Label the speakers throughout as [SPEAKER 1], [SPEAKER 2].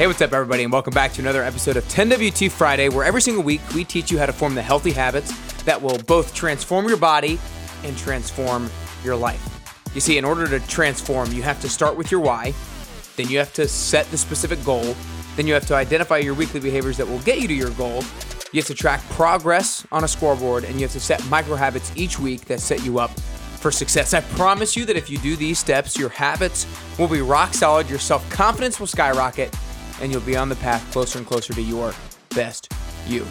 [SPEAKER 1] Hey, what's up, everybody, and welcome back to another episode of 10WT Friday, where every single week we teach you how to form the healthy habits that will both transform your body and transform your life. You see, in order to transform, you have to start with your why, then you have to set the specific goal, then you have to identify your weekly behaviors that will get you to your goal. You have to track progress on a scoreboard, and you have to set micro habits each week that set you up for success. I promise you that if you do these steps, your habits will be rock solid, your self confidence will skyrocket, and you'll be on the path closer and closer to your best you.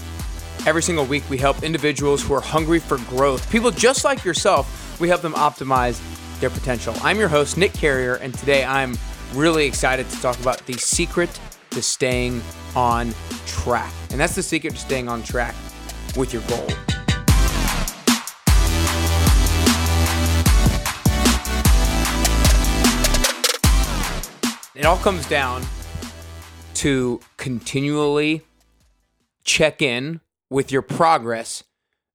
[SPEAKER 1] Every single week, we help individuals who are hungry for growth, people just like yourself, we help them optimize their potential. I'm your host, Nick Carrier, and today I'm really excited to talk about the secret to staying on track. And that's the secret to staying on track with your goal. It all comes down to continually check in with your progress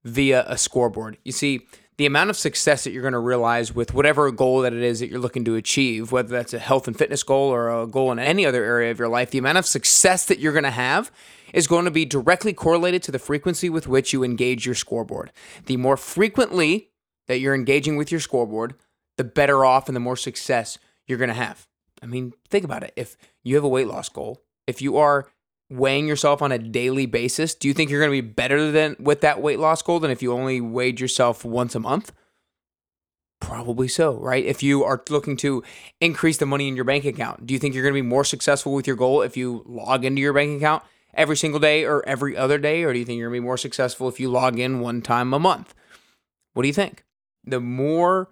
[SPEAKER 1] via a scoreboard. You see, the amount of success that you're going to realize with whatever goal that it is that you're looking to achieve, whether that's a health and fitness goal or a goal in any other area of your life, the amount of success that you're going to have is going to be directly correlated to the frequency with which you engage your scoreboard. The more frequently that you're engaging with your scoreboard, the better off and the more success you're going to have. I mean, think about it. If you have a weight loss goal, if you are weighing yourself on a daily basis, do you think you're going to be better than with that weight loss goal than if you only weighed yourself once a month? Probably so, right? If you are looking to increase the money in your bank account, do you think you're going to be more successful with your goal if you log into your bank account every single day or every other day? Or do you think you're going to be more successful if you log in one time a month? What do you think? The more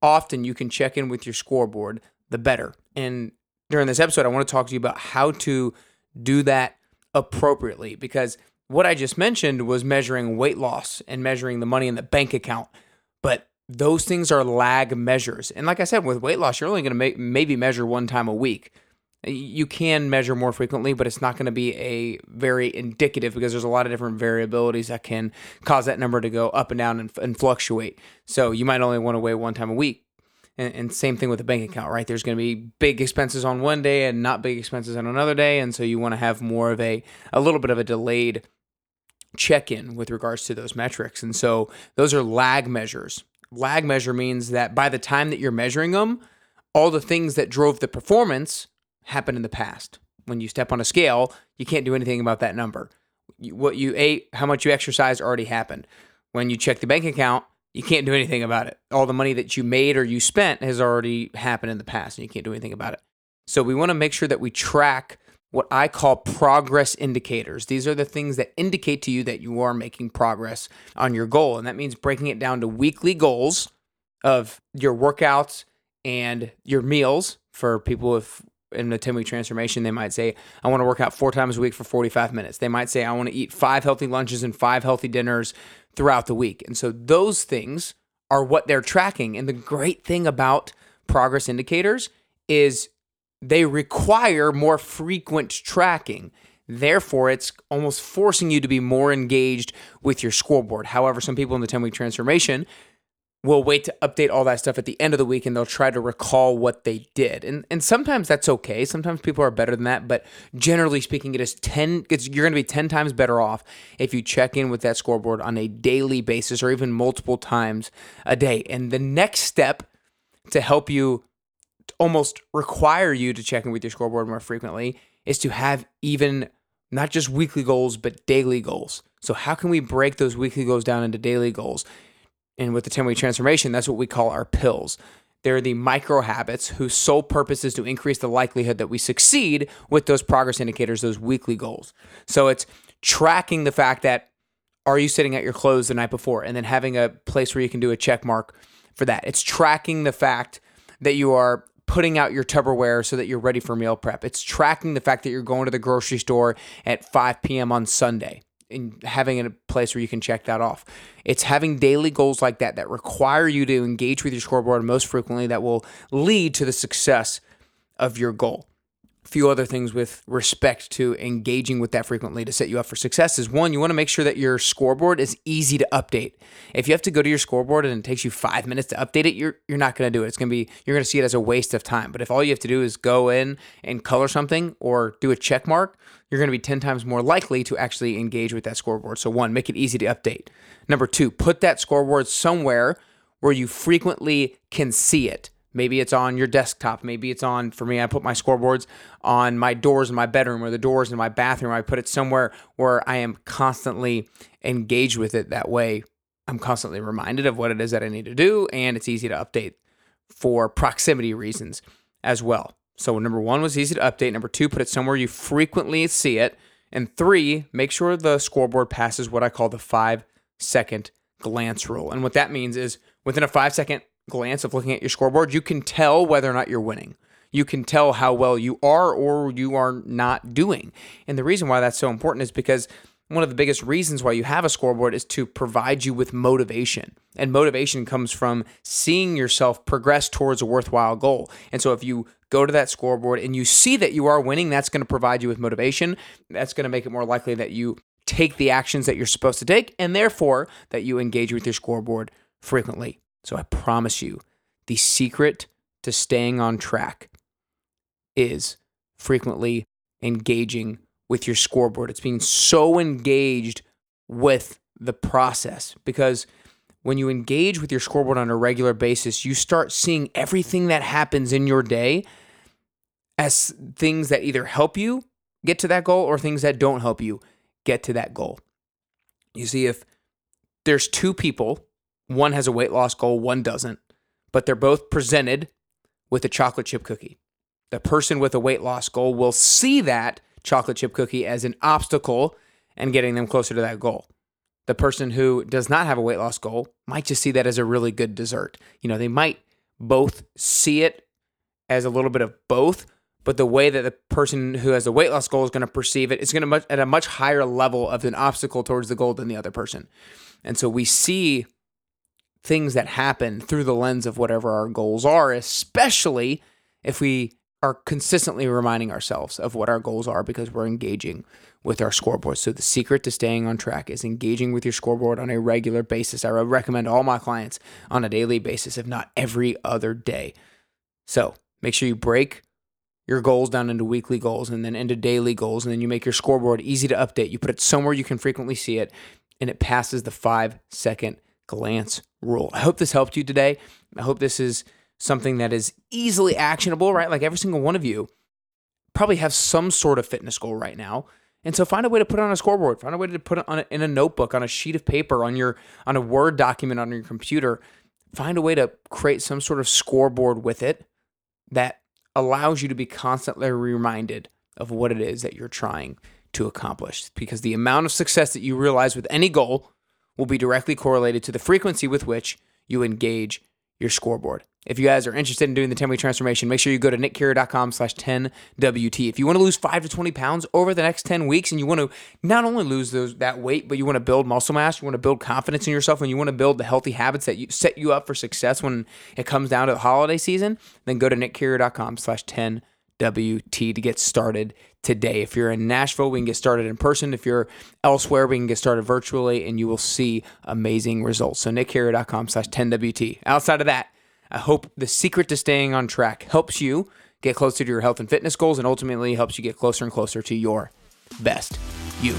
[SPEAKER 1] often you can check in with your scoreboard, the better. And during this episode, I want to talk to you about how to do that appropriately because what I just mentioned was measuring weight loss and measuring the money in the bank account. But those things are lag measures. And like I said, with weight loss, you're only going to maybe measure one time a week. You can measure more frequently, but it's not going to be a very indicative because there's a lot of different variabilities that can cause that number to go up and down and, and fluctuate. So you might only want to weigh one time a week. And, and same thing with a bank account, right? There's going to be big expenses on one day and not big expenses on another day, and so you want to have more of a a little bit of a delayed check in with regards to those metrics. And so those are lag measures. Lag measure means that by the time that you're measuring them, all the things that drove the performance happened in the past. When you step on a scale, you can't do anything about that number. What you ate, how much you exercised already happened. When you check the bank account, you can't do anything about it. All the money that you made or you spent has already happened in the past and you can't do anything about it. So we want to make sure that we track what I call progress indicators. These are the things that indicate to you that you are making progress on your goal. And that means breaking it down to weekly goals of your workouts and your meals for people with in the 10 week transformation, they might say, I want to work out four times a week for 45 minutes. They might say, I want to eat five healthy lunches and five healthy dinners throughout the week. And so those things are what they're tracking. And the great thing about progress indicators is they require more frequent tracking. Therefore, it's almost forcing you to be more engaged with your scoreboard. However, some people in the 10 week transformation will wait to update all that stuff at the end of the week and they'll try to recall what they did. And and sometimes that's okay. Sometimes people are better than that, but generally speaking it is 10 it's, you're going to be 10 times better off if you check in with that scoreboard on a daily basis or even multiple times a day. And the next step to help you almost require you to check in with your scoreboard more frequently is to have even not just weekly goals but daily goals. So how can we break those weekly goals down into daily goals? And with the 10 week transformation, that's what we call our pills. They're the micro habits whose sole purpose is to increase the likelihood that we succeed with those progress indicators, those weekly goals. So it's tracking the fact that are you sitting at your clothes the night before and then having a place where you can do a check mark for that. It's tracking the fact that you are putting out your Tupperware so that you're ready for meal prep. It's tracking the fact that you're going to the grocery store at 5 p.m. on Sunday and having a place where you can check that off. It's having daily goals like that that require you to engage with your scoreboard most frequently that will lead to the success of your goal. Few other things with respect to engaging with that frequently to set you up for success is one, you want to make sure that your scoreboard is easy to update. If you have to go to your scoreboard and it takes you five minutes to update it, you're you're not going to do it. It's going to be you're going to see it as a waste of time. But if all you have to do is go in and color something or do a check mark, you're going to be 10 times more likely to actually engage with that scoreboard. So one, make it easy to update. Number two, put that scoreboard somewhere where you frequently can see it. Maybe it's on your desktop. Maybe it's on, for me, I put my scoreboards on my doors in my bedroom or the doors in my bathroom. I put it somewhere where I am constantly engaged with it. That way, I'm constantly reminded of what it is that I need to do, and it's easy to update for proximity reasons as well. So, number one was easy to update. Number two, put it somewhere you frequently see it. And three, make sure the scoreboard passes what I call the five second glance rule. And what that means is within a five second glance of looking at your scoreboard, you can tell whether or not you're winning. You can tell how well you are or you are not doing. And the reason why that's so important is because one of the biggest reasons why you have a scoreboard is to provide you with motivation. And motivation comes from seeing yourself progress towards a worthwhile goal. And so if you go to that scoreboard and you see that you are winning, that's going to provide you with motivation. That's going to make it more likely that you take the actions that you're supposed to take and therefore that you engage with your scoreboard frequently. So I promise you, the secret to staying on track is frequently engaging with your scoreboard. It's being so engaged with the process because when you engage with your scoreboard on a regular basis, you start seeing everything that happens in your day as things that either help you get to that goal or things that don't help you get to that goal. You see, if there's two people one has a weight loss goal, one doesn't, but they're both presented with a chocolate chip cookie. The person with a weight loss goal will see that chocolate chip cookie as an obstacle and getting them closer to that goal. The person who does not have a weight loss goal might just see that as a really good dessert. You know, they might both see it as a little bit of both, but the way that the person who has a weight loss goal is going to perceive it's going to at a much higher level of an obstacle towards the goal than the other person. And so we see things that happen through the lens of whatever our goals are, especially if we are consistently reminding ourselves of what our goals are because we're engaging with our scoreboard. So the secret to staying on track is engaging with your scoreboard on a regular basis. I recommend all my clients on a daily basis, if not every other day. So make sure you break your goals down into weekly goals and then into daily goals. And then you make your scoreboard easy to update. You put it somewhere you can frequently see it, and it passes the five second glance rule. I hope this helped you today. I hope this is something that is easily actionable, right? Like every single one of you probably have some sort of fitness goal right now. And so find a way to put it on a scoreboard, find a way to put it on a, in a notebook, on a sheet of paper, on your on a Word document on your computer. Find a way to create some sort of scoreboard with it that allows you to be constantly reminded of what it is that you're trying to accomplish. Because the amount of success that you realize with any goal will be directly correlated to the frequency with which you engage your scoreboard. If you guys are interested in doing the 10 week transformation, make sure you go to nickcarrier.com slash 10WT. If you want to lose 5 to 20 pounds over the next 10 weeks and you want to not only lose those that weight, but you want to build muscle mass, you want to build confidence in yourself, and you want to build the healthy habits that you set you up for success when it comes down to the holiday season, then go to nickcarrier.com slash 10 WT to get started today. If you're in Nashville, we can get started in person. If you're elsewhere, we can get started virtually and you will see amazing results. So nickcarrier.com slash 10WT. Outside of that, I hope the secret to staying on track helps you get closer to your health and fitness goals and ultimately helps you get closer and closer to your best you.